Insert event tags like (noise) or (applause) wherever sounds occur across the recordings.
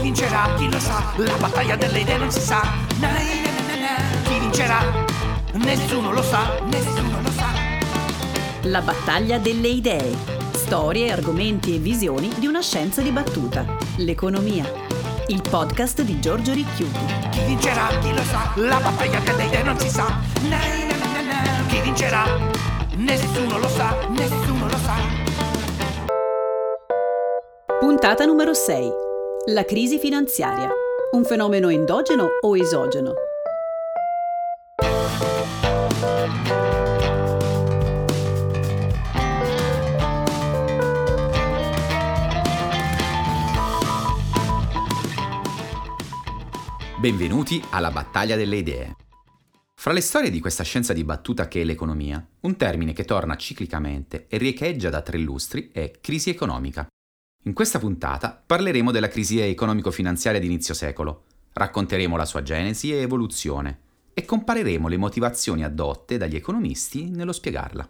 Chi vincerà? Chi lo sa? La battaglia delle idee non si sa. Na, na, na, na, na. Chi vincerà? Nessuno lo sa, nessuno lo sa. La battaglia delle idee. Storie, argomenti e visioni di una scienza dibattuta. L'economia. Il podcast di Giorgio Ricchiuti. Chi vincerà? Chi lo sa? La battaglia delle idee non si sa. Chi vincerà? Nessuno lo sa, nessuno lo sa. Puntata numero 6. La crisi finanziaria. Un fenomeno endogeno o esogeno? Benvenuti alla battaglia delle idee. Fra le storie di questa scienza dibattuta che è l'economia, un termine che torna ciclicamente e riecheggia da tre lustri è crisi economica. In questa puntata parleremo della crisi economico-finanziaria di inizio secolo, racconteremo la sua genesi e evoluzione e compareremo le motivazioni adotte dagli economisti nello spiegarla.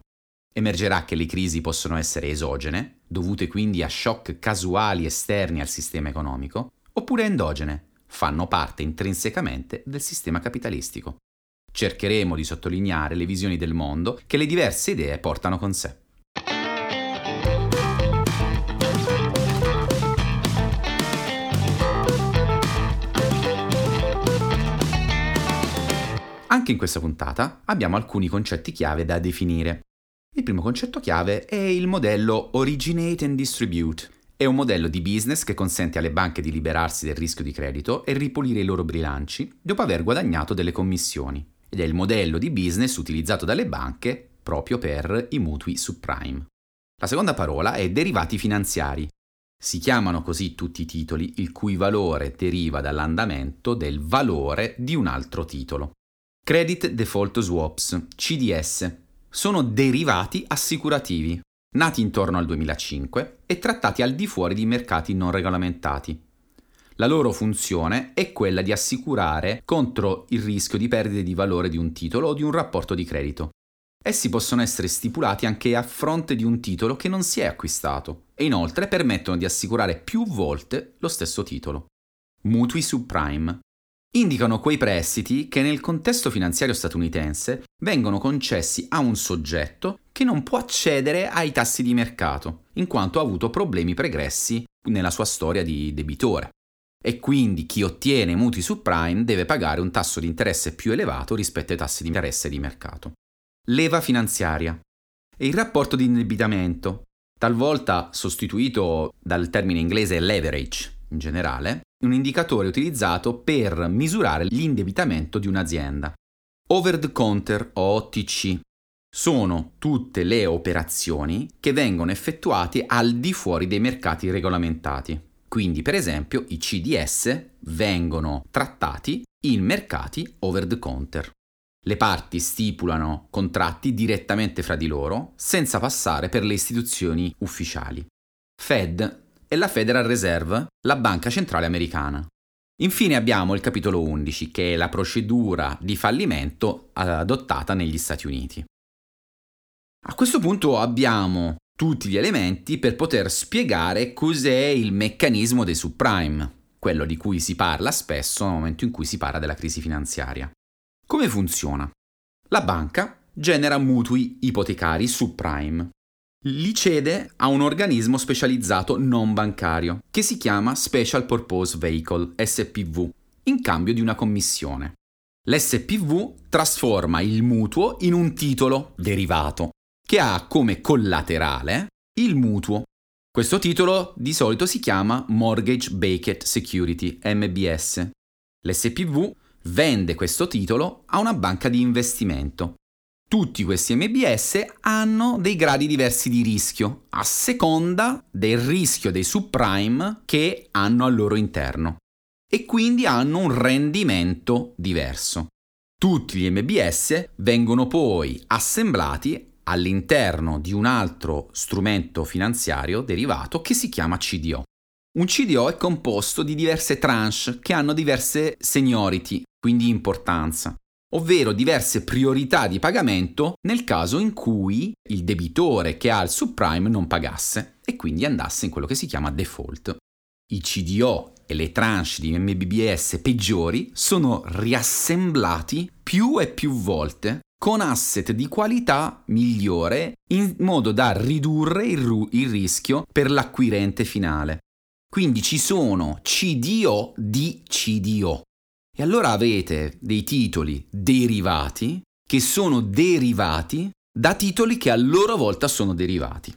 Emergerà che le crisi possono essere esogene, dovute quindi a shock casuali esterni al sistema economico, oppure endogene, fanno parte intrinsecamente del sistema capitalistico. Cercheremo di sottolineare le visioni del mondo che le diverse idee portano con sé. Anche in questa puntata abbiamo alcuni concetti chiave da definire. Il primo concetto chiave è il modello Originate and Distribute. È un modello di business che consente alle banche di liberarsi del rischio di credito e ripulire i loro bilanci dopo aver guadagnato delle commissioni. Ed è il modello di business utilizzato dalle banche proprio per i mutui subprime. La seconda parola è derivati finanziari. Si chiamano così tutti i titoli il cui valore deriva dall'andamento del valore di un altro titolo. Credit Default Swaps, CDS, sono derivati assicurativi, nati intorno al 2005 e trattati al di fuori di mercati non regolamentati. La loro funzione è quella di assicurare contro il rischio di perdite di valore di un titolo o di un rapporto di credito. Essi possono essere stipulati anche a fronte di un titolo che non si è acquistato e inoltre permettono di assicurare più volte lo stesso titolo. Mutui subprime indicano quei prestiti che nel contesto finanziario statunitense vengono concessi a un soggetto che non può accedere ai tassi di mercato, in quanto ha avuto problemi pregressi nella sua storia di debitore. E quindi chi ottiene mutui subprime deve pagare un tasso di interesse più elevato rispetto ai tassi di interesse di mercato. Leva finanziaria è il rapporto di indebitamento, talvolta sostituito dal termine inglese leverage in generale, un indicatore utilizzato per misurare l'indebitamento di un'azienda. Over the counter o OTC sono tutte le operazioni che vengono effettuate al di fuori dei mercati regolamentati. Quindi, per esempio, i CDS vengono trattati in mercati over the counter. Le parti stipulano contratti direttamente fra di loro senza passare per le istituzioni ufficiali. Fed e la Federal Reserve, la banca centrale americana. Infine abbiamo il capitolo 11, che è la procedura di fallimento adottata negli Stati Uniti. A questo punto abbiamo tutti gli elementi per poter spiegare cos'è il meccanismo dei subprime, quello di cui si parla spesso nel momento in cui si parla della crisi finanziaria. Come funziona? La banca genera mutui ipotecari subprime li cede a un organismo specializzato non bancario, che si chiama Special Purpose Vehicle, SPV, in cambio di una commissione. L'SPV trasforma il mutuo in un titolo derivato, che ha come collaterale il mutuo. Questo titolo di solito si chiama Mortgage Backed Security, MBS. L'SPV vende questo titolo a una banca di investimento tutti questi MBS hanno dei gradi diversi di rischio, a seconda del rischio dei subprime che hanno al loro interno. E quindi hanno un rendimento diverso. Tutti gli MBS vengono poi assemblati all'interno di un altro strumento finanziario derivato che si chiama CDO. Un CDO è composto di diverse tranche che hanno diverse seniority, quindi importanza ovvero diverse priorità di pagamento nel caso in cui il debitore che ha il subprime non pagasse e quindi andasse in quello che si chiama default. I CDO e le tranche di MBBS peggiori sono riassemblati più e più volte con asset di qualità migliore in modo da ridurre il, ru- il rischio per l'acquirente finale. Quindi ci sono CDO di CDO. E allora avete dei titoli derivati che sono derivati da titoli che a loro volta sono derivati.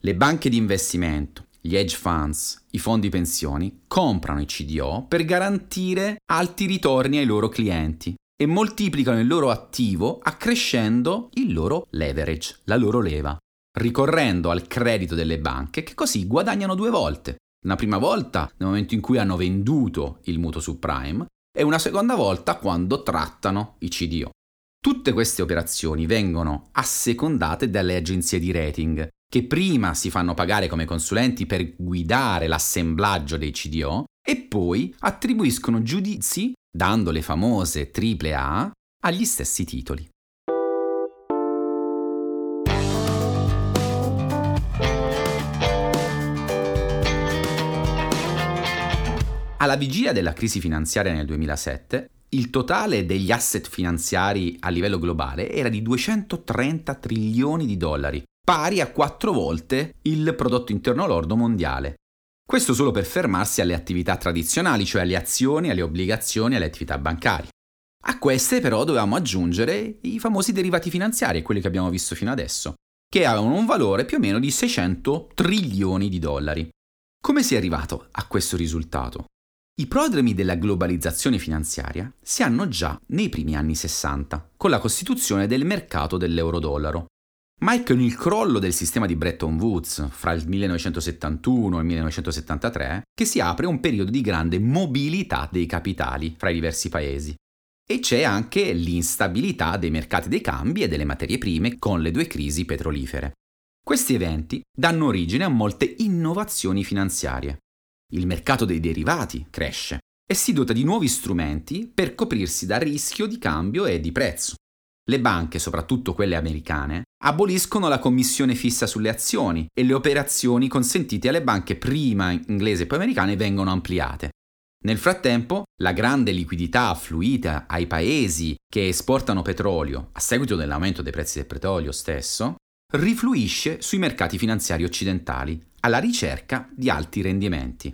Le banche di investimento, gli hedge funds, i fondi pensioni comprano i CDO per garantire alti ritorni ai loro clienti e moltiplicano il loro attivo accrescendo il loro leverage, la loro leva, ricorrendo al credito delle banche che così guadagnano due volte. Una prima volta nel momento in cui hanno venduto il mutuo subprime e una seconda volta quando trattano i CDO. Tutte queste operazioni vengono assecondate dalle agenzie di rating, che prima si fanno pagare come consulenti per guidare l'assemblaggio dei CDO e poi attribuiscono giudizi dando le famose triple A agli stessi titoli. Alla vigilia della crisi finanziaria nel 2007, il totale degli asset finanziari a livello globale era di 230 trilioni di dollari, pari a quattro volte il prodotto interno lordo mondiale. Questo solo per fermarsi alle attività tradizionali, cioè alle azioni, alle obbligazioni, alle attività bancarie. A queste però dovevamo aggiungere i famosi derivati finanziari, quelli che abbiamo visto fino adesso, che avevano un valore più o meno di 600 trilioni di dollari. Come si è arrivato a questo risultato? I prodromi della globalizzazione finanziaria si hanno già nei primi anni 60, con la costituzione del mercato dell'euro-dollaro, ma è con il crollo del sistema di Bretton Woods fra il 1971 e il 1973 che si apre un periodo di grande mobilità dei capitali fra i diversi paesi. E c'è anche l'instabilità dei mercati dei cambi e delle materie prime con le due crisi petrolifere. Questi eventi danno origine a molte innovazioni finanziarie. Il mercato dei derivati cresce e si dota di nuovi strumenti per coprirsi dal rischio di cambio e di prezzo. Le banche, soprattutto quelle americane, aboliscono la commissione fissa sulle azioni e le operazioni consentite alle banche prima inglesi e poi americane vengono ampliate. Nel frattempo, la grande liquidità affluita ai paesi che esportano petrolio a seguito dell'aumento dei prezzi del petrolio stesso rifluisce sui mercati finanziari occidentali alla ricerca di alti rendimenti.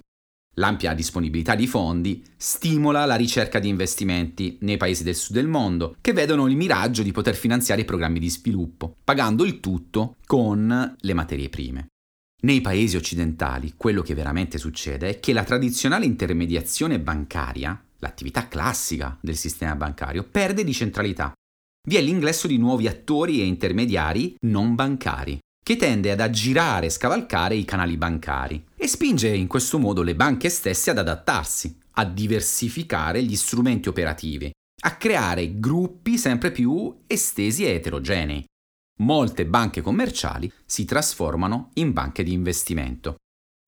L'ampia disponibilità di fondi stimola la ricerca di investimenti nei paesi del sud del mondo, che vedono il miraggio di poter finanziare i programmi di sviluppo, pagando il tutto con le materie prime. Nei paesi occidentali quello che veramente succede è che la tradizionale intermediazione bancaria, l'attività classica del sistema bancario, perde di centralità. Vi è l'ingresso di nuovi attori e intermediari non bancari, che tende ad aggirare e scavalcare i canali bancari e spinge in questo modo le banche stesse ad adattarsi, a diversificare gli strumenti operativi, a creare gruppi sempre più estesi e eterogenei. Molte banche commerciali si trasformano in banche di investimento.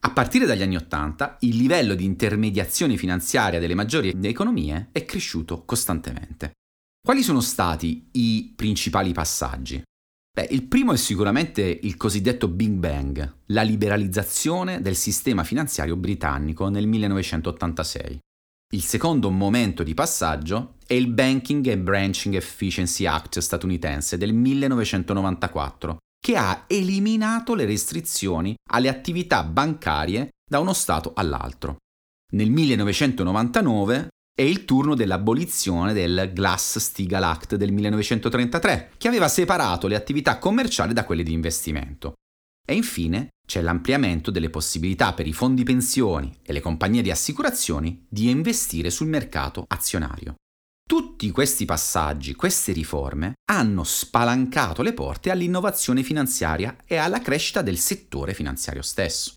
A partire dagli anni Ottanta il livello di intermediazione finanziaria delle maggiori economie è cresciuto costantemente. Quali sono stati i principali passaggi? Beh, il primo è sicuramente il cosiddetto Big Bang, la liberalizzazione del sistema finanziario britannico nel 1986. Il secondo momento di passaggio è il Banking and Branching Efficiency Act statunitense del 1994, che ha eliminato le restrizioni alle attività bancarie da uno Stato all'altro. Nel 1999 è il turno dell'abolizione del Glass-Steagall Act del 1933, che aveva separato le attività commerciali da quelle di investimento. E infine c'è l'ampliamento delle possibilità per i fondi pensioni e le compagnie di assicurazioni di investire sul mercato azionario. Tutti questi passaggi, queste riforme, hanno spalancato le porte all'innovazione finanziaria e alla crescita del settore finanziario stesso.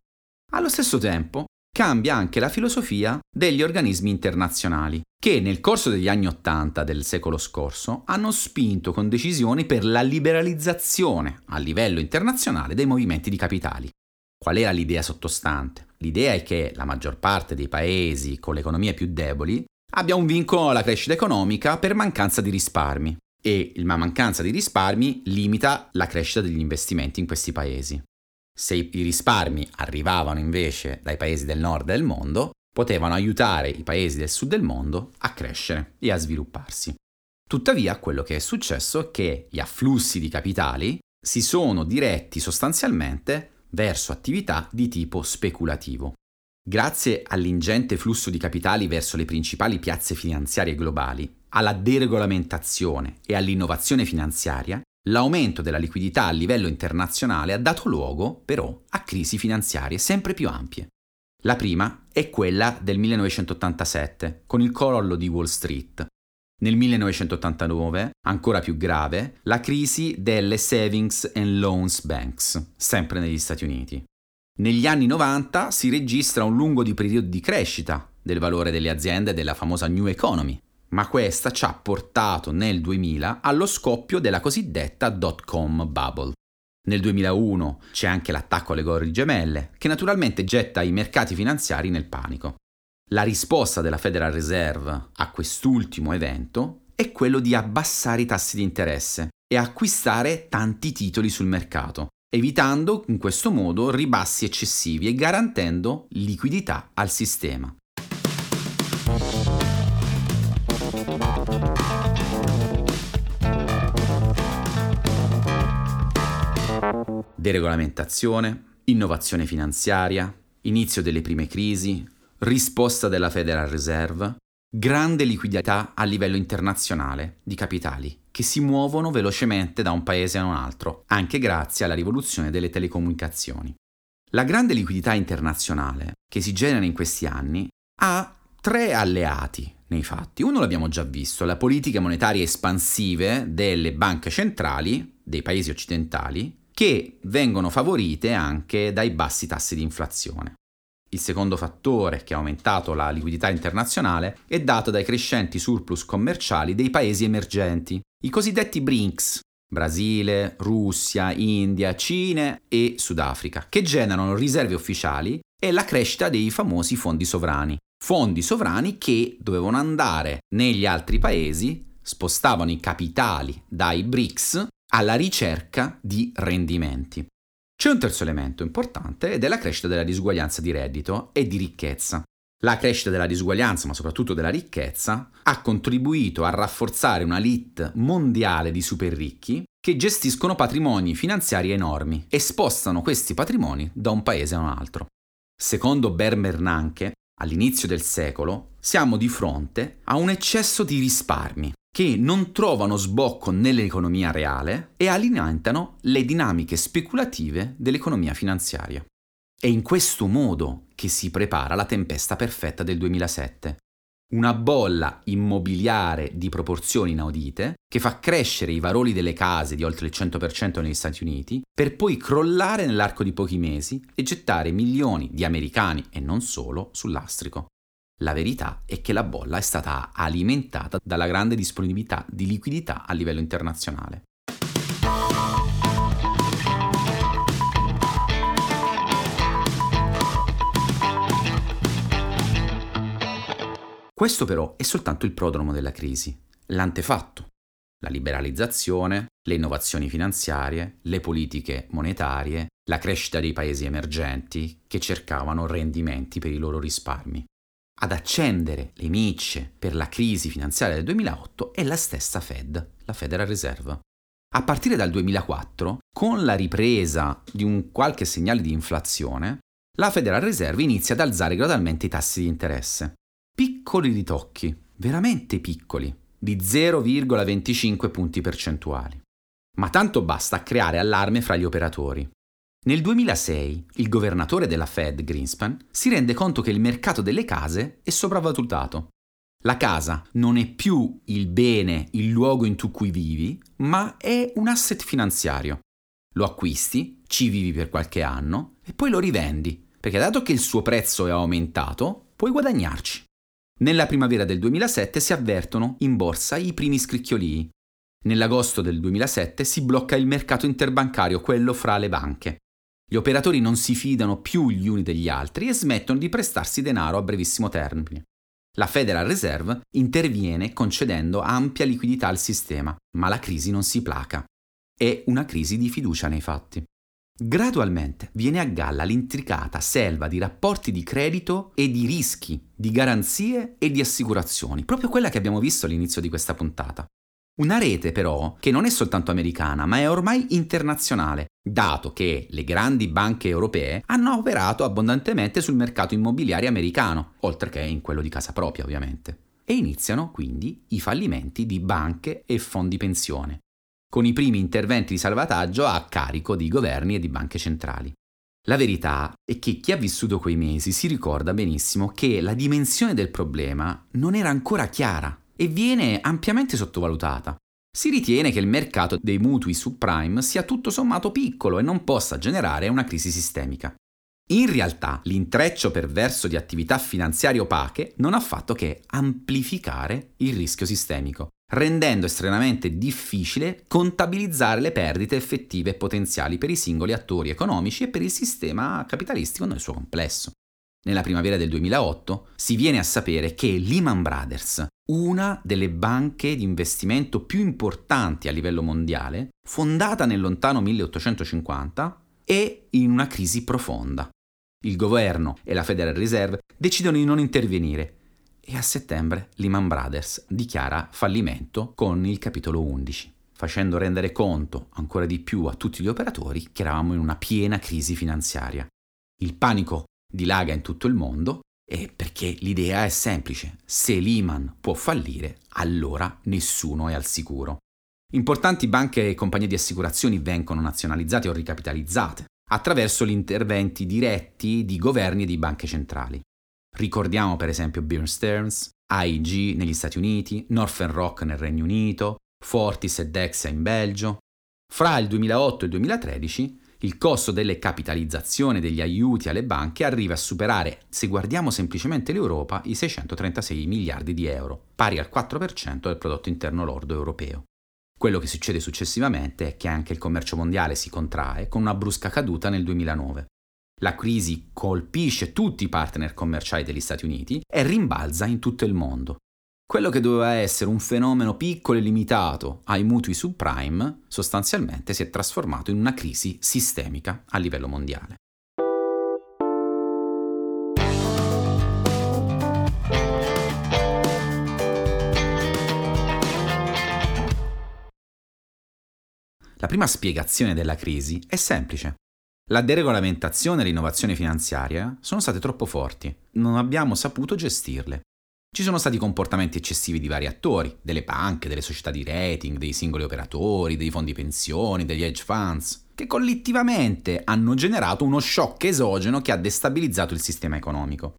Allo stesso tempo, cambia anche la filosofia degli organismi internazionali, che nel corso degli anni Ottanta del secolo scorso hanno spinto con decisioni per la liberalizzazione a livello internazionale dei movimenti di capitali. Qual era l'idea sottostante? L'idea è che la maggior parte dei paesi con le economie più deboli abbia un vincolo alla crescita economica per mancanza di risparmi e la mancanza di risparmi limita la crescita degli investimenti in questi paesi. Se i risparmi arrivavano invece dai paesi del nord del mondo, potevano aiutare i paesi del sud del mondo a crescere e a svilupparsi. Tuttavia, quello che è successo è che gli afflussi di capitali si sono diretti sostanzialmente verso attività di tipo speculativo. Grazie all'ingente flusso di capitali verso le principali piazze finanziarie globali, alla deregolamentazione e all'innovazione finanziaria, l'aumento della liquidità a livello internazionale ha dato luogo, però, a crisi finanziarie sempre più ampie. La prima è quella del 1987, con il crollo di Wall Street. Nel 1989, ancora più grave, la crisi delle Savings and Loans Banks, sempre negli Stati Uniti. Negli anni 90 si registra un lungo periodo di crescita del valore delle aziende della famosa New Economy, ma questa ci ha portato nel 2000 allo scoppio della cosiddetta dot-com bubble. Nel 2001 c'è anche l'attacco alle Torri Gemelle, che naturalmente getta i mercati finanziari nel panico. La risposta della Federal Reserve a quest'ultimo evento è quello di abbassare i tassi di interesse e acquistare tanti titoli sul mercato, evitando in questo modo ribassi eccessivi e garantendo liquidità al sistema. Deregolamentazione, innovazione finanziaria, inizio delle prime crisi, risposta della Federal Reserve, grande liquidità a livello internazionale di capitali che si muovono velocemente da un paese a un altro, anche grazie alla rivoluzione delle telecomunicazioni. La grande liquidità internazionale che si genera in questi anni ha tre alleati nei fatti. Uno l'abbiamo già visto, le politiche monetarie espansive delle banche centrali dei paesi occidentali che vengono favorite anche dai bassi tassi di inflazione. Il secondo fattore che ha aumentato la liquidità internazionale è dato dai crescenti surplus commerciali dei paesi emergenti, i cosiddetti BRICS, Brasile, Russia, India, Cina e Sudafrica, che generano riserve ufficiali e la crescita dei famosi fondi sovrani. Fondi sovrani che dovevano andare negli altri paesi, spostavano i capitali dai BRICS alla ricerca di rendimenti. C'è un terzo elemento importante ed è la crescita della disuguaglianza di reddito e di ricchezza. La crescita della disuguaglianza, ma soprattutto della ricchezza, ha contribuito a rafforzare una elite mondiale di super ricchi che gestiscono patrimoni finanziari enormi e spostano questi patrimoni da un paese a un altro. Secondo Bernanke, all'inizio del secolo, siamo di fronte a un eccesso di risparmi che non trovano sbocco nell'economia reale e alimentano le dinamiche speculative dell'economia finanziaria. È in questo modo che si prepara la tempesta perfetta del 2007, una bolla immobiliare di proporzioni inaudite che fa crescere i valori delle case di oltre il 100% negli Stati Uniti per poi crollare nell'arco di pochi mesi e gettare milioni di americani e non solo sull'astrico. La verità è che la bolla è stata alimentata dalla grande disponibilità di liquidità a livello internazionale. Questo però è soltanto il prodromo della crisi, l'antefatto. La liberalizzazione, le innovazioni finanziarie, le politiche monetarie, la crescita dei paesi emergenti che cercavano rendimenti per i loro risparmi ad accendere le micce per la crisi finanziaria del 2008 è la stessa Fed, la Federal Reserve. A partire dal 2004, con la ripresa di un qualche segnale di inflazione, la Federal Reserve inizia ad alzare gradualmente i tassi di interesse. Piccoli ritocchi, veramente piccoli, di 0,25 punti percentuali. Ma tanto basta a creare allarme fra gli operatori. Nel 2006 il governatore della Fed, Greenspan, si rende conto che il mercato delle case è sopravvalutato. La casa non è più il bene, il luogo in cui vivi, ma è un asset finanziario. Lo acquisti, ci vivi per qualche anno e poi lo rivendi, perché dato che il suo prezzo è aumentato, puoi guadagnarci. Nella primavera del 2007 si avvertono in borsa i primi scricchiolii. Nell'agosto del 2007 si blocca il mercato interbancario, quello fra le banche. Gli operatori non si fidano più gli uni degli altri e smettono di prestarsi denaro a brevissimo termine. La Federal Reserve interviene concedendo ampia liquidità al sistema, ma la crisi non si placa. È una crisi di fiducia nei fatti. Gradualmente viene a galla l'intricata selva di rapporti di credito e di rischi, di garanzie e di assicurazioni, proprio quella che abbiamo visto all'inizio di questa puntata. Una rete però che non è soltanto americana, ma è ormai internazionale, dato che le grandi banche europee hanno operato abbondantemente sul mercato immobiliare americano, oltre che in quello di casa propria ovviamente. E iniziano quindi i fallimenti di banche e fondi pensione, con i primi interventi di salvataggio a carico di governi e di banche centrali. La verità è che chi ha vissuto quei mesi si ricorda benissimo che la dimensione del problema non era ancora chiara e viene ampiamente sottovalutata. Si ritiene che il mercato dei mutui subprime sia tutto sommato piccolo e non possa generare una crisi sistemica. In realtà l'intreccio perverso di attività finanziarie opache non ha fatto che amplificare il rischio sistemico, rendendo estremamente difficile contabilizzare le perdite effettive e potenziali per i singoli attori economici e per il sistema capitalistico nel suo complesso. Nella primavera del 2008 si viene a sapere che Lehman Brothers, una delle banche di investimento più importanti a livello mondiale, fondata nel lontano 1850, è in una crisi profonda. Il governo e la Federal Reserve decidono di non intervenire e a settembre Lehman Brothers dichiara fallimento con il capitolo 11, facendo rendere conto ancora di più a tutti gli operatori che eravamo in una piena crisi finanziaria. Il panico dilaga in tutto il mondo perché l'idea è semplice, se Lehman può fallire, allora nessuno è al sicuro. Importanti banche e compagnie di assicurazioni vengono nazionalizzate o ricapitalizzate attraverso gli interventi diretti di governi e di banche centrali. Ricordiamo per esempio Bear Stearns, AIG negli Stati Uniti, Northern Rock nel Regno Unito, Fortis e Dexia in Belgio. Fra il 2008 e il 2013 il costo delle capitalizzazioni degli aiuti alle banche arriva a superare, se guardiamo semplicemente l'Europa, i 636 miliardi di euro, pari al 4% del prodotto interno lordo europeo. Quello che succede successivamente è che anche il commercio mondiale si contrae con una brusca caduta nel 2009. La crisi colpisce tutti i partner commerciali degli Stati Uniti e rimbalza in tutto il mondo. Quello che doveva essere un fenomeno piccolo e limitato ai mutui subprime sostanzialmente si è trasformato in una crisi sistemica a livello mondiale. La prima spiegazione della crisi è semplice. La deregolamentazione e l'innovazione finanziaria sono state troppo forti, non abbiamo saputo gestirle. Ci sono stati comportamenti eccessivi di vari attori, delle banche, delle società di rating, dei singoli operatori, dei fondi pensioni, degli hedge funds, che collettivamente hanno generato uno shock esogeno che ha destabilizzato il sistema economico.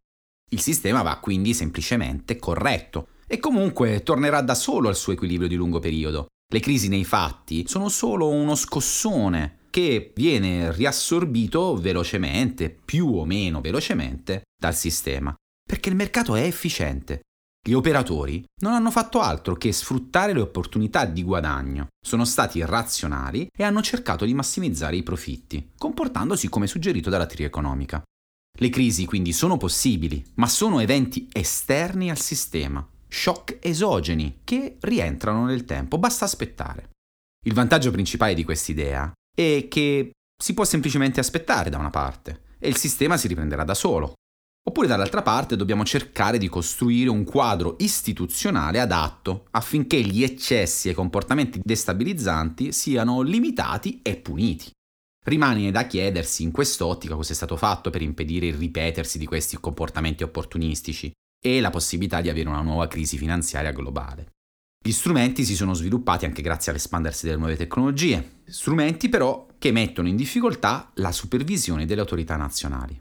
Il sistema va quindi semplicemente corretto e comunque tornerà da solo al suo equilibrio di lungo periodo. Le crisi nei fatti sono solo uno scossone che viene riassorbito velocemente, più o meno velocemente, dal sistema, perché il mercato è efficiente. Gli operatori non hanno fatto altro che sfruttare le opportunità di guadagno, sono stati razionali e hanno cercato di massimizzare i profitti, comportandosi come suggerito dalla teoria economica. Le crisi quindi sono possibili, ma sono eventi esterni al sistema, shock esogeni che rientrano nel tempo, basta aspettare. Il vantaggio principale di quest'idea e che si può semplicemente aspettare da una parte e il sistema si riprenderà da solo. Oppure dall'altra parte dobbiamo cercare di costruire un quadro istituzionale adatto affinché gli eccessi e i comportamenti destabilizzanti siano limitati e puniti. Rimane da chiedersi in quest'ottica cosa è stato fatto per impedire il ripetersi di questi comportamenti opportunistici e la possibilità di avere una nuova crisi finanziaria globale. Gli strumenti si sono sviluppati anche grazie all'espandersi delle nuove tecnologie, strumenti però che mettono in difficoltà la supervisione delle autorità nazionali.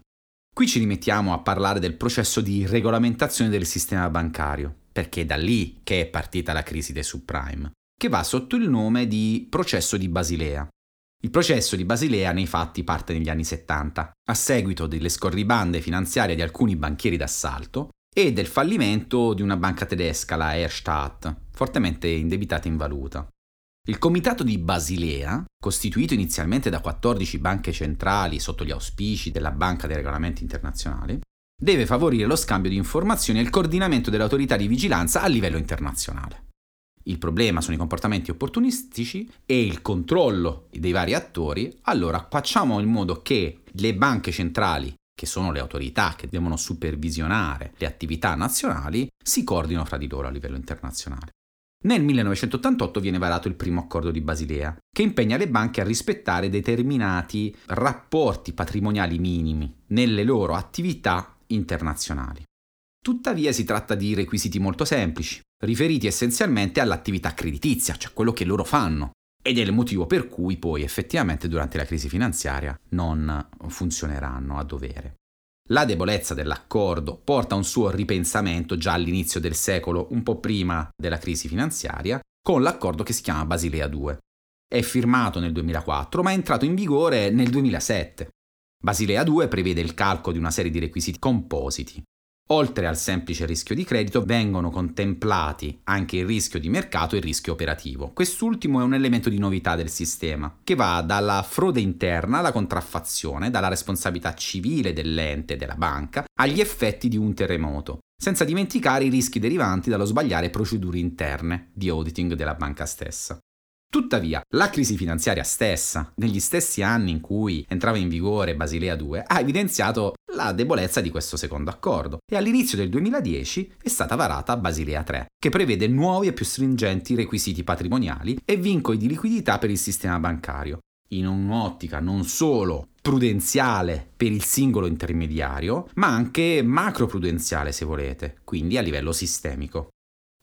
Qui ci rimettiamo a parlare del processo di regolamentazione del sistema bancario, perché è da lì che è partita la crisi dei subprime, che va sotto il nome di processo di Basilea. Il processo di Basilea nei fatti parte negli anni 70, a seguito delle scorribande finanziarie di alcuni banchieri d'assalto e del fallimento di una banca tedesca, la Erstadt, fortemente indebitata in valuta. Il comitato di Basilea, costituito inizialmente da 14 banche centrali sotto gli auspici della Banca dei Regolamenti Internazionali, deve favorire lo scambio di informazioni e il coordinamento delle autorità di vigilanza a livello internazionale. il problema sono i comportamenti opportunistici e il controllo dei vari attori, allora facciamo in modo che le banche centrali, che sono le autorità che devono supervisionare le attività nazionali, si coordinino fra di loro a livello internazionale. Nel 1988 viene varato il primo accordo di Basilea, che impegna le banche a rispettare determinati rapporti patrimoniali minimi nelle loro attività internazionali. Tuttavia si tratta di requisiti molto semplici, riferiti essenzialmente all'attività creditizia, cioè quello che loro fanno. Ed è il motivo per cui poi effettivamente durante la crisi finanziaria non funzioneranno a dovere. La debolezza dell'accordo porta a un suo ripensamento già all'inizio del secolo, un po' prima della crisi finanziaria, con l'accordo che si chiama Basilea 2. È firmato nel 2004 ma è entrato in vigore nel 2007. Basilea 2 prevede il calcolo di una serie di requisiti compositi, Oltre al semplice rischio di credito vengono contemplati anche il rischio di mercato e il rischio operativo. Quest'ultimo è un elemento di novità del sistema, che va dalla frode interna alla contraffazione, dalla responsabilità civile dell'ente, della banca, agli effetti di un terremoto, senza dimenticare i rischi derivanti dallo sbagliare procedure interne di auditing della banca stessa. Tuttavia, la crisi finanziaria stessa, negli stessi anni in cui entrava in vigore Basilea 2, ha evidenziato la debolezza di questo secondo accordo e all'inizio del 2010 è stata varata Basilea 3, che prevede nuovi e più stringenti requisiti patrimoniali e vincoli di liquidità per il sistema bancario, in un'ottica non solo prudenziale per il singolo intermediario, ma anche macroprudenziale se volete, quindi a livello sistemico.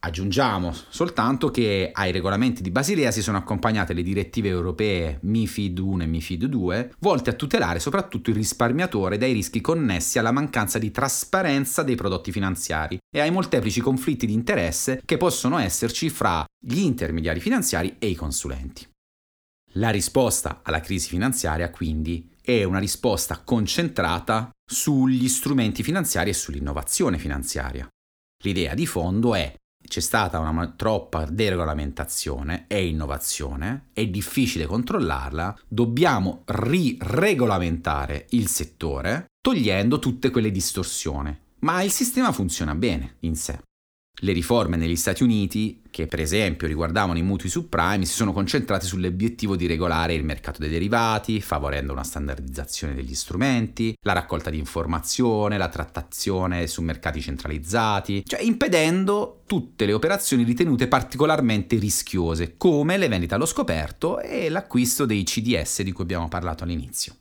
Aggiungiamo soltanto che ai regolamenti di Basilea si sono accompagnate le direttive europee MIFID 1 e MIFID 2, volte a tutelare soprattutto il risparmiatore dai rischi connessi alla mancanza di trasparenza dei prodotti finanziari e ai molteplici conflitti di interesse che possono esserci fra gli intermediari finanziari e i consulenti. La risposta alla crisi finanziaria quindi è una risposta concentrata sugli strumenti finanziari e sull'innovazione finanziaria. L'idea di fondo è c'è stata una troppa deregolamentazione e innovazione, è difficile controllarla, dobbiamo riregolamentare il settore togliendo tutte quelle distorsioni. Ma il sistema funziona bene in sé. Le riforme negli Stati Uniti, che per esempio riguardavano i mutui subprime, si sono concentrate sull'obiettivo di regolare il mercato dei derivati, favorendo una standardizzazione degli strumenti, la raccolta di informazione, la trattazione su mercati centralizzati, cioè impedendo tutte le operazioni ritenute particolarmente rischiose, come le vendite allo scoperto e l'acquisto dei CDS di cui abbiamo parlato all'inizio.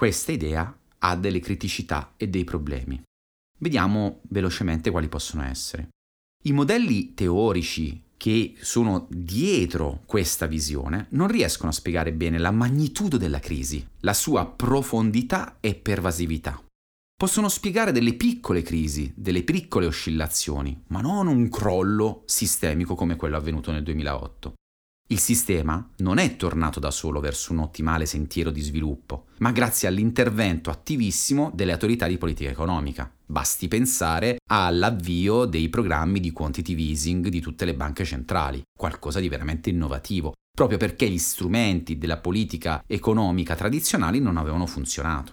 Questa idea ha delle criticità e dei problemi. Vediamo velocemente quali possono essere. I modelli teorici che sono dietro questa visione non riescono a spiegare bene la magnitudo della crisi, la sua profondità e pervasività. Possono spiegare delle piccole crisi, delle piccole oscillazioni, ma non un crollo sistemico come quello avvenuto nel 2008. Il sistema non è tornato da solo verso un ottimale sentiero di sviluppo, ma grazie all'intervento attivissimo delle autorità di politica economica. Basti pensare all'avvio dei programmi di quantitative easing di tutte le banche centrali, qualcosa di veramente innovativo, proprio perché gli strumenti della politica economica tradizionali non avevano funzionato.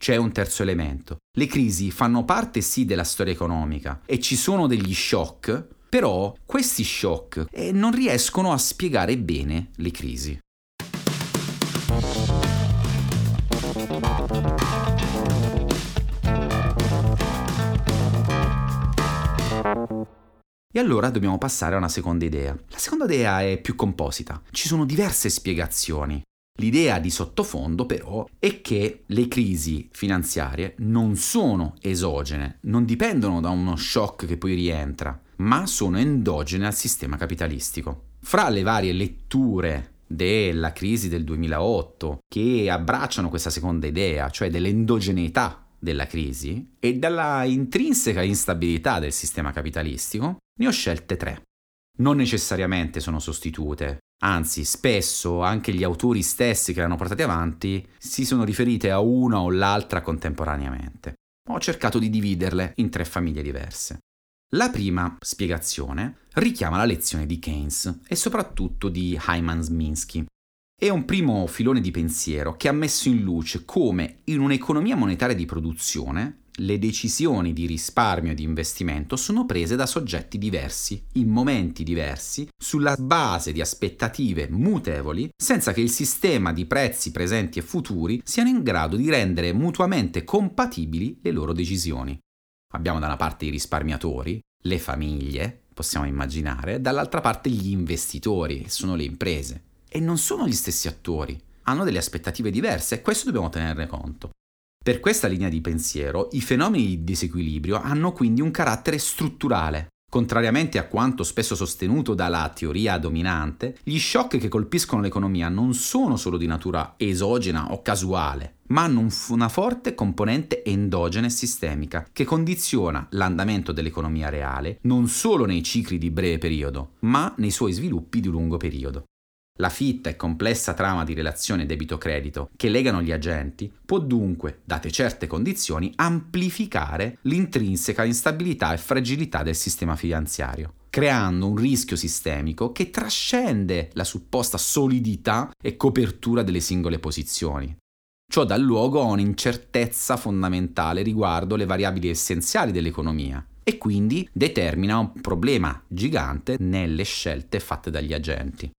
C'è un terzo elemento. Le crisi fanno parte sì della storia economica e ci sono degli shock però questi shock eh, non riescono a spiegare bene le crisi. E allora dobbiamo passare a una seconda idea. La seconda idea è più composita. Ci sono diverse spiegazioni. L'idea di sottofondo però è che le crisi finanziarie non sono esogene, non dipendono da uno shock che poi rientra, ma sono endogene al sistema capitalistico. Fra le varie letture della crisi del 2008 che abbracciano questa seconda idea, cioè dell'endogeneità della crisi e dalla intrinseca instabilità del sistema capitalistico, ne ho scelte tre. Non necessariamente sono sostitute, anzi spesso anche gli autori stessi che l'hanno portate avanti si sono riferite a una o l'altra contemporaneamente. Ho cercato di dividerle in tre famiglie diverse. La prima spiegazione richiama la lezione di Keynes e soprattutto di Hyman Minsky È un primo filone di pensiero che ha messo in luce come in un'economia monetaria di produzione le decisioni di risparmio e di investimento sono prese da soggetti diversi, in momenti diversi, sulla base di aspettative mutevoli, senza che il sistema di prezzi presenti e futuri siano in grado di rendere mutuamente compatibili le loro decisioni. Abbiamo da una parte i risparmiatori, le famiglie, possiamo immaginare, dall'altra parte gli investitori, sono le imprese. E non sono gli stessi attori, hanno delle aspettative diverse e questo dobbiamo tenerne conto. Per questa linea di pensiero, i fenomeni di disequilibrio hanno quindi un carattere strutturale. Contrariamente a quanto spesso sostenuto dalla teoria dominante, gli shock che colpiscono l'economia non sono solo di natura esogena o casuale, ma hanno una forte componente endogena e sistemica che condiziona l'andamento dell'economia reale non solo nei cicli di breve periodo, ma nei suoi sviluppi di lungo periodo. La fitta e complessa trama di relazione debito-credito che legano gli agenti può dunque, date certe condizioni, amplificare l'intrinseca instabilità e fragilità del sistema finanziario, creando un rischio sistemico che trascende la supposta solidità e copertura delle singole posizioni. Ciò dà luogo a un'incertezza fondamentale riguardo le variabili essenziali dell'economia, e quindi determina un problema gigante nelle scelte fatte dagli agenti.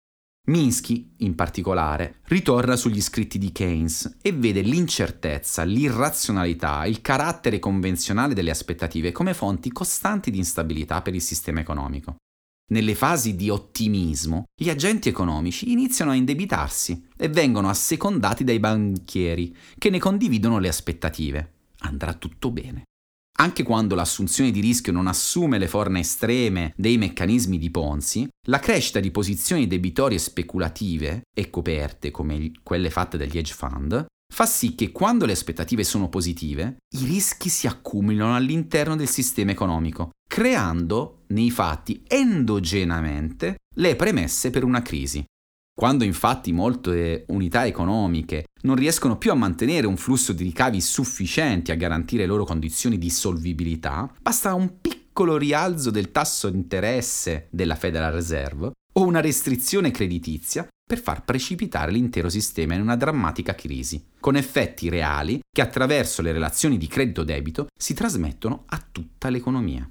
Minsky, in particolare, ritorna sugli scritti di Keynes e vede l'incertezza, l'irrazionalità, il carattere convenzionale delle aspettative come fonti costanti di instabilità per il sistema economico. Nelle fasi di ottimismo, gli agenti economici iniziano a indebitarsi e vengono assecondati dai banchieri che ne condividono le aspettative. Andrà tutto bene. Anche quando l'assunzione di rischio non assume le forme estreme dei meccanismi di Ponzi, la crescita di posizioni debitorie speculative e coperte come quelle fatte dagli hedge fund fa sì che quando le aspettative sono positive, i rischi si accumulino all'interno del sistema economico, creando nei fatti endogenamente le premesse per una crisi. Quando infatti molte unità economiche non riescono più a mantenere un flusso di ricavi sufficienti a garantire loro condizioni di solvibilità, basta un piccolo rialzo del tasso di interesse della Federal Reserve o una restrizione creditizia per far precipitare l'intero sistema in una drammatica crisi, con effetti reali che attraverso le relazioni di credito-debito si trasmettono a tutta l'economia.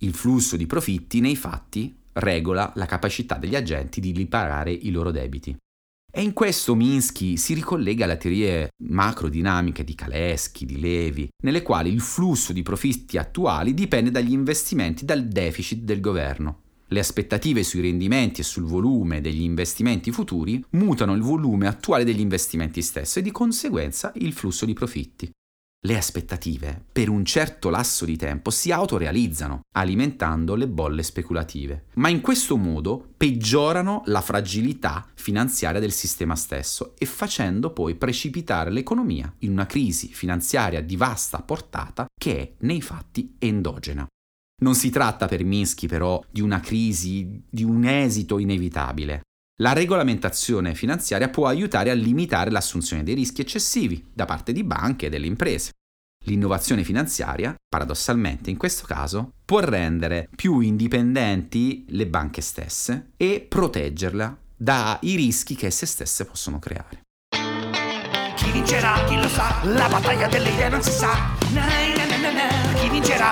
Il flusso di profitti nei fatti regola la capacità degli agenti di ripagare i loro debiti. E in questo Minsky si ricollega alle teorie macrodinamiche di Kalesky, di Levi, nelle quali il flusso di profitti attuali dipende dagli investimenti dal deficit del governo. Le aspettative sui rendimenti e sul volume degli investimenti futuri mutano il volume attuale degli investimenti stessi e di conseguenza il flusso di profitti le aspettative per un certo lasso di tempo si autorealizzano, alimentando le bolle speculative, ma in questo modo peggiorano la fragilità finanziaria del sistema stesso e facendo poi precipitare l'economia in una crisi finanziaria di vasta portata che è nei fatti endogena. Non si tratta per Minsky però di una crisi, di un esito inevitabile, la regolamentazione finanziaria può aiutare a limitare l'assunzione dei rischi eccessivi da parte di banche e delle imprese. L'innovazione finanziaria, paradossalmente in questo caso, può rendere più indipendenti le banche stesse e proteggerle dai rischi che esse stesse possono creare. Chi vincerà? Chi lo sa? La battaglia delle idee non si sa. Na, na, na, Chi vincerà?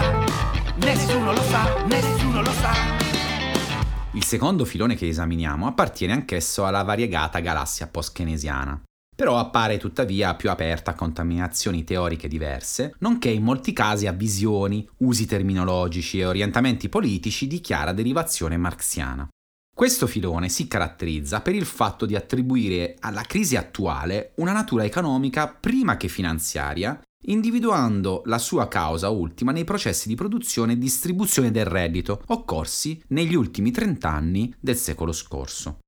Nessuno lo sa, nessuno lo sa. Il secondo filone che esaminiamo appartiene anch'esso alla variegata galassia post-keynesiana. Però appare tuttavia più aperta a contaminazioni teoriche diverse, nonché in molti casi a visioni, usi terminologici e orientamenti politici di chiara derivazione marxiana. Questo filone si caratterizza per il fatto di attribuire alla crisi attuale una natura economica prima che finanziaria individuando la sua causa ultima nei processi di produzione e distribuzione del reddito occorsi negli ultimi 30 anni del secolo scorso.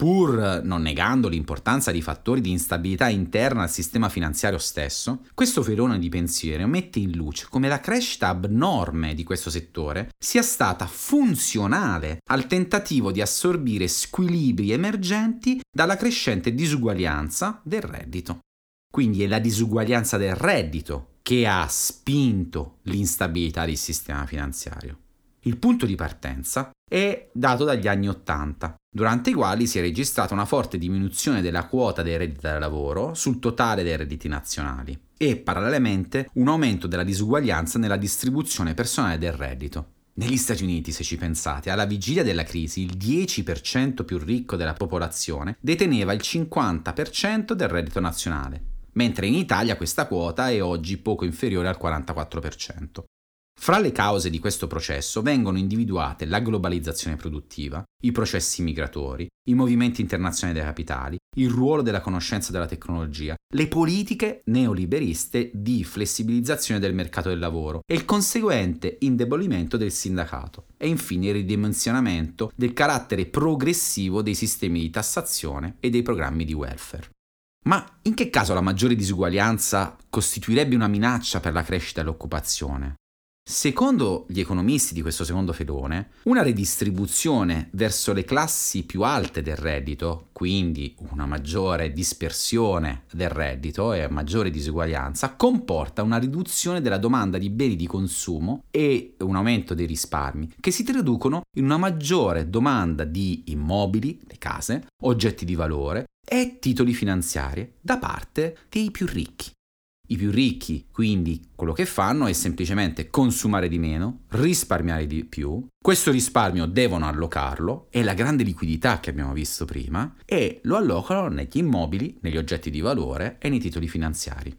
Pur non negando l'importanza di fattori di instabilità interna al sistema finanziario stesso, questo filone di pensiero mette in luce come la crescita abnorme di questo settore sia stata funzionale al tentativo di assorbire squilibri emergenti dalla crescente disuguaglianza del reddito. Quindi è la disuguaglianza del reddito che ha spinto l'instabilità del sistema finanziario. Il punto di partenza è dato dagli anni 80, durante i quali si è registrata una forte diminuzione della quota dei redditi da lavoro sul totale dei redditi nazionali e parallelamente un aumento della disuguaglianza nella distribuzione personale del reddito. Negli Stati Uniti, se ci pensate, alla vigilia della crisi il 10% più ricco della popolazione deteneva il 50% del reddito nazionale, mentre in Italia questa quota è oggi poco inferiore al 44%. Fra le cause di questo processo vengono individuate la globalizzazione produttiva, i processi migratori, i movimenti internazionali dei capitali, il ruolo della conoscenza della tecnologia, le politiche neoliberiste di flessibilizzazione del mercato del lavoro e il conseguente indebolimento del sindacato e infine il ridimensionamento del carattere progressivo dei sistemi di tassazione e dei programmi di welfare. Ma in che caso la maggiore disuguaglianza costituirebbe una minaccia per la crescita e l'occupazione? Secondo gli economisti di questo secondo filone, una redistribuzione verso le classi più alte del reddito, quindi una maggiore dispersione del reddito e maggiore disuguaglianza, comporta una riduzione della domanda di beni di consumo e un aumento dei risparmi, che si traducono in una maggiore domanda di immobili, le case, oggetti di valore e titoli finanziari da parte dei più ricchi. I più ricchi, quindi, quello che fanno è semplicemente consumare di meno, risparmiare di più. Questo risparmio devono allocarlo, è la grande liquidità che abbiamo visto prima, e lo allocano negli immobili, negli oggetti di valore e nei titoli finanziari.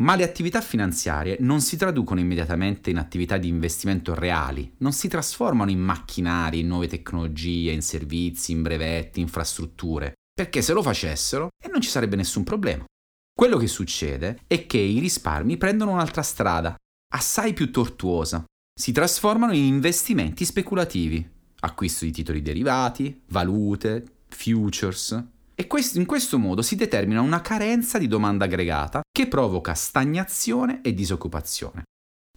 Ma le attività finanziarie non si traducono immediatamente in attività di investimento reali, non si trasformano in macchinari, in nuove tecnologie, in servizi, in brevetti, infrastrutture, perché se lo facessero e non ci sarebbe nessun problema. Quello che succede è che i risparmi prendono un'altra strada, assai più tortuosa. Si trasformano in investimenti speculativi, acquisto di titoli derivati, valute, futures. E in questo modo si determina una carenza di domanda aggregata che provoca stagnazione e disoccupazione.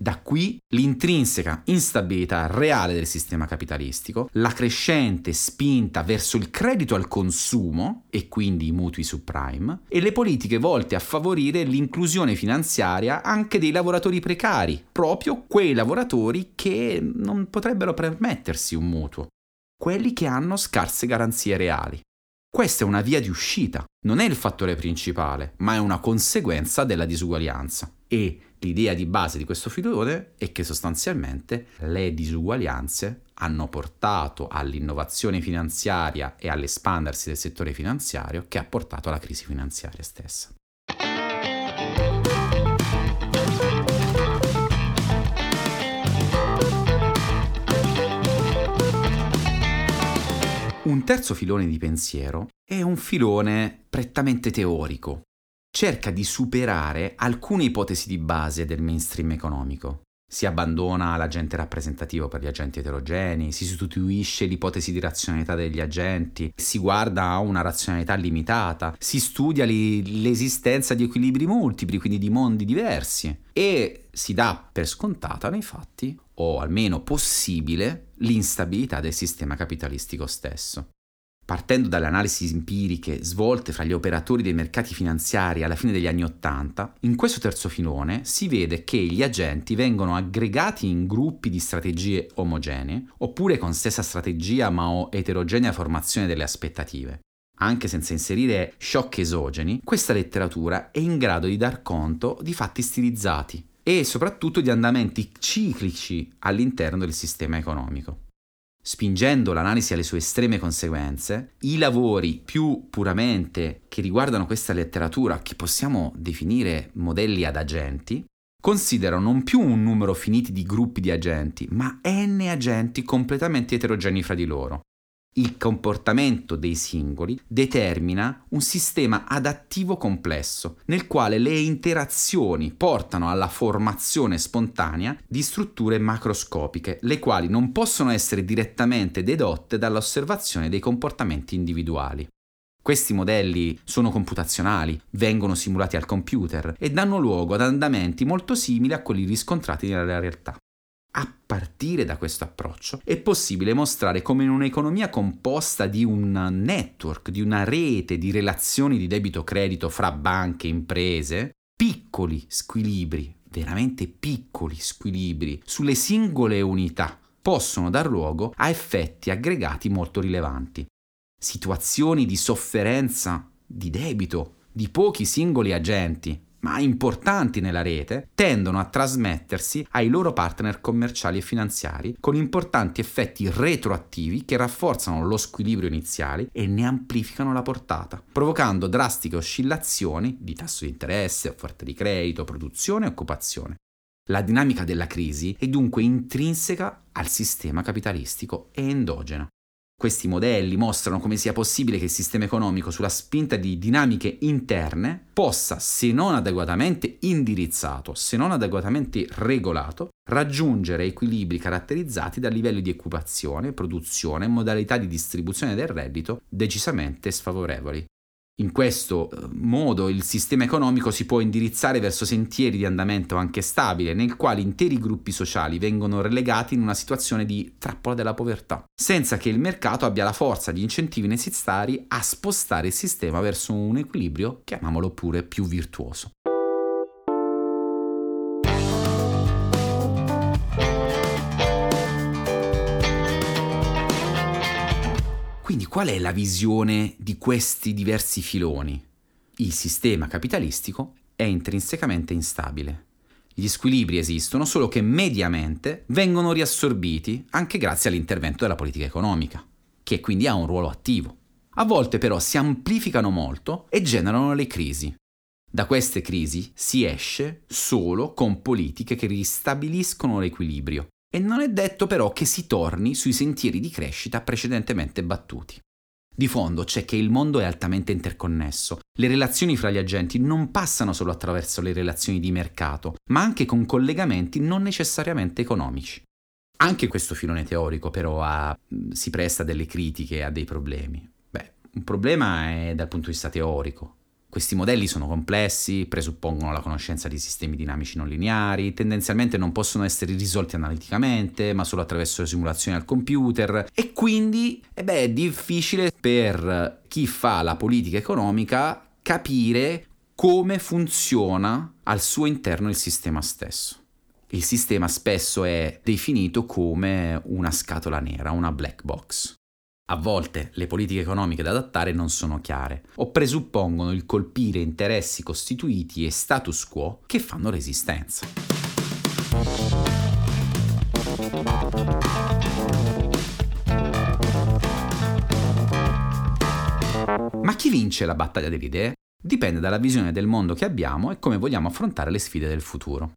Da qui l'intrinseca instabilità reale del sistema capitalistico, la crescente spinta verso il credito al consumo e quindi i mutui subprime e le politiche volte a favorire l'inclusione finanziaria anche dei lavoratori precari, proprio quei lavoratori che non potrebbero permettersi un mutuo, quelli che hanno scarse garanzie reali. Questa è una via di uscita, non è il fattore principale, ma è una conseguenza della disuguaglianza. E L'idea di base di questo filone è che sostanzialmente le disuguaglianze hanno portato all'innovazione finanziaria e all'espandersi del settore finanziario che ha portato alla crisi finanziaria stessa. Un terzo filone di pensiero è un filone prettamente teorico, cerca di superare alcune ipotesi di base del mainstream economico. Si abbandona l'agente rappresentativo per gli agenti eterogenei, si sostituisce l'ipotesi di razionalità degli agenti, si guarda a una razionalità limitata, si studia li, l'esistenza di equilibri multipli, quindi di mondi diversi, e si dà per scontata nei fatti, o almeno possibile, l'instabilità del sistema capitalistico stesso. Partendo dalle analisi empiriche svolte fra gli operatori dei mercati finanziari alla fine degli anni Ottanta, in questo terzo filone si vede che gli agenti vengono aggregati in gruppi di strategie omogenee, oppure con stessa strategia ma o eterogenea formazione delle aspettative. Anche senza inserire shock esogeni, questa letteratura è in grado di dar conto di fatti stilizzati e soprattutto di andamenti ciclici all'interno del sistema economico. Spingendo l'analisi alle sue estreme conseguenze, i lavori più puramente che riguardano questa letteratura, che possiamo definire modelli ad agenti, considerano non più un numero finito di gruppi di agenti, ma n agenti completamente eterogenei fra di loro, il comportamento dei singoli determina un sistema adattivo complesso, nel quale le interazioni portano alla formazione spontanea di strutture macroscopiche, le quali non possono essere direttamente dedotte dall'osservazione dei comportamenti individuali. Questi modelli sono computazionali, vengono simulati al computer e danno luogo ad andamenti molto simili a quelli riscontrati nella realtà. A partire da questo approccio è possibile mostrare come in un'economia composta di un network, di una rete di relazioni di debito-credito fra banche e imprese, piccoli squilibri, veramente piccoli squilibri sulle singole unità possono dar luogo a effetti aggregati molto rilevanti. Situazioni di sofferenza, di debito, di pochi singoli agenti, ma importanti nella rete, tendono a trasmettersi ai loro partner commerciali e finanziari con importanti effetti retroattivi che rafforzano lo squilibrio iniziale e ne amplificano la portata, provocando drastiche oscillazioni di tasso di interesse, offerta di credito, produzione e occupazione. La dinamica della crisi è dunque intrinseca al sistema capitalistico e endogena. Questi modelli mostrano come sia possibile che il sistema economico, sulla spinta di dinamiche interne, possa, se non adeguatamente indirizzato, se non adeguatamente regolato, raggiungere equilibri caratterizzati da livelli di occupazione, produzione e modalità di distribuzione del reddito decisamente sfavorevoli. In questo eh, modo il sistema economico si può indirizzare verso sentieri di andamento anche stabile, nel quale interi gruppi sociali vengono relegati in una situazione di trappola della povertà, senza che il mercato abbia la forza di incentivi necessari a spostare il sistema verso un equilibrio, chiamiamolo pure, più virtuoso. Quindi qual è la visione di questi diversi filoni? Il sistema capitalistico è intrinsecamente instabile. Gli squilibri esistono, solo che mediamente vengono riassorbiti anche grazie all'intervento della politica economica, che quindi ha un ruolo attivo. A volte però si amplificano molto e generano le crisi. Da queste crisi si esce solo con politiche che ristabiliscono l'equilibrio e non è detto però che si torni sui sentieri di crescita precedentemente battuti. Di fondo c'è che il mondo è altamente interconnesso. Le relazioni fra gli agenti non passano solo attraverso le relazioni di mercato, ma anche con collegamenti non necessariamente economici. Anche questo filone teorico però ha, si presta a delle critiche, a dei problemi. Beh, un problema è dal punto di vista teorico, questi modelli sono complessi, presuppongono la conoscenza di sistemi dinamici non lineari, tendenzialmente non possono essere risolti analiticamente, ma solo attraverso simulazioni al computer e quindi eh beh, è difficile per chi fa la politica economica capire come funziona al suo interno il sistema stesso. Il sistema spesso è definito come una scatola nera, una black box. A volte le politiche economiche da adattare non sono chiare o presuppongono il colpire interessi costituiti e status quo che fanno resistenza. Ma chi vince la battaglia delle idee? Dipende dalla visione del mondo che abbiamo e come vogliamo affrontare le sfide del futuro.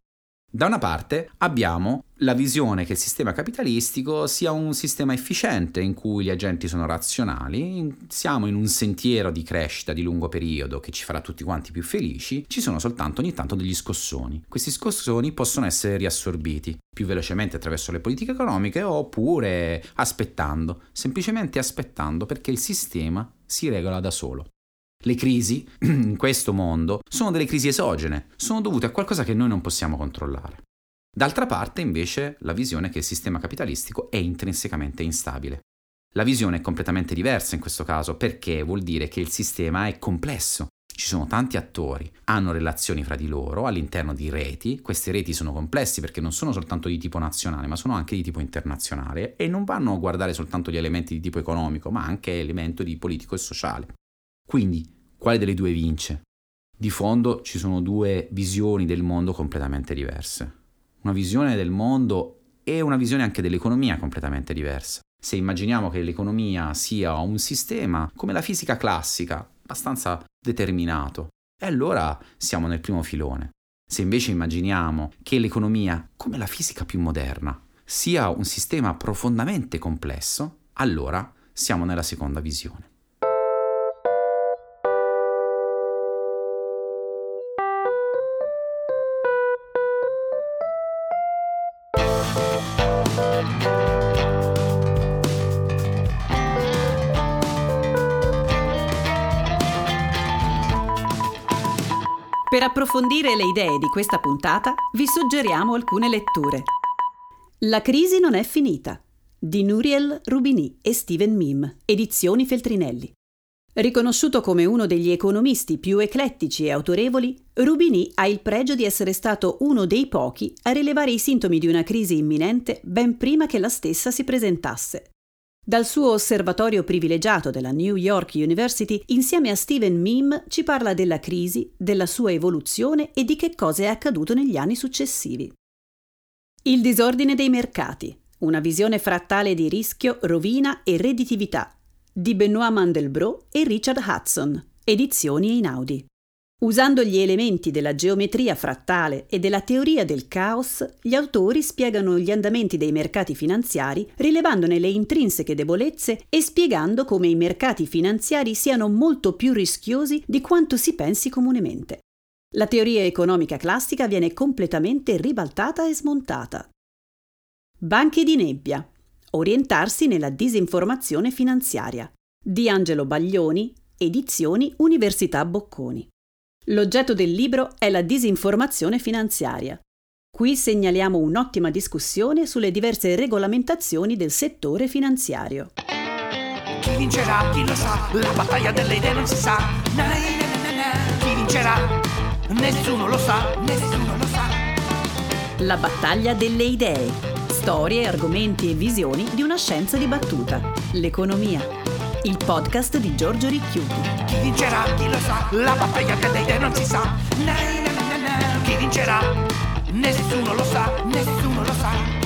Da una parte abbiamo la visione che il sistema capitalistico sia un sistema efficiente in cui gli agenti sono razionali, siamo in un sentiero di crescita di lungo periodo che ci farà tutti quanti più felici, ci sono soltanto ogni tanto degli scossoni. Questi scossoni possono essere riassorbiti più velocemente attraverso le politiche economiche oppure aspettando, semplicemente aspettando perché il sistema si regola da solo. Le crisi (clears throat) in questo mondo sono delle crisi esogene, sono dovute a qualcosa che noi non possiamo controllare. D'altra parte, invece, la visione è che il sistema capitalistico è intrinsecamente instabile. La visione è completamente diversa in questo caso perché vuol dire che il sistema è complesso. Ci sono tanti attori, hanno relazioni fra di loro all'interno di reti, queste reti sono complessi perché non sono soltanto di tipo nazionale ma sono anche di tipo internazionale e non vanno a guardare soltanto gli elementi di tipo economico ma anche elementi di politico e sociale. Quindi quale delle due vince? Di fondo ci sono due visioni del mondo completamente diverse. Una visione del mondo e una visione anche dell'economia completamente diversa. Se immaginiamo che l'economia sia un sistema come la fisica classica, abbastanza determinato, e allora siamo nel primo filone. Se invece immaginiamo che l'economia, come la fisica più moderna, sia un sistema profondamente complesso, allora siamo nella seconda visione. Per approfondire le idee di questa puntata vi suggeriamo alcune letture. La crisi non è finita di Nuriel Rubini e Steven Mim, edizioni Feltrinelli. Riconosciuto come uno degli economisti più eclettici e autorevoli, Rubini ha il pregio di essere stato uno dei pochi a rilevare i sintomi di una crisi imminente ben prima che la stessa si presentasse. Dal suo osservatorio privilegiato della New York University, insieme a Steven Mim, ci parla della crisi, della sua evoluzione e di che cosa è accaduto negli anni successivi. Il disordine dei mercati, una visione frattale di rischio, rovina e redditività di Benoît Mandelbrot e Richard Hudson, edizioni Einaudi. Usando gli elementi della geometria frattale e della teoria del caos, gli autori spiegano gli andamenti dei mercati finanziari, rilevandone le intrinseche debolezze e spiegando come i mercati finanziari siano molto più rischiosi di quanto si pensi comunemente. La teoria economica classica viene completamente ribaltata e smontata. Banche di nebbia, Orientarsi nella disinformazione finanziaria di Angelo Baglioni, edizioni Università Bocconi. L'oggetto del libro è la disinformazione finanziaria. Qui segnaliamo un'ottima discussione sulle diverse regolamentazioni del settore finanziario. Chi vincerà? Chi lo sa? La battaglia delle idee non si sa. Na, na, na, Chi vincerà? Nessuno lo sa, nessuno lo sa. La battaglia delle idee storie, argomenti e visioni di una scienza dibattuta, l'economia. Il podcast di Giorgio Ricchiuti. Chi vincerà? Chi lo sa? La battaglia delle idee non si sa. Chi vincerà? Nessuno lo sa, nessuno lo sa.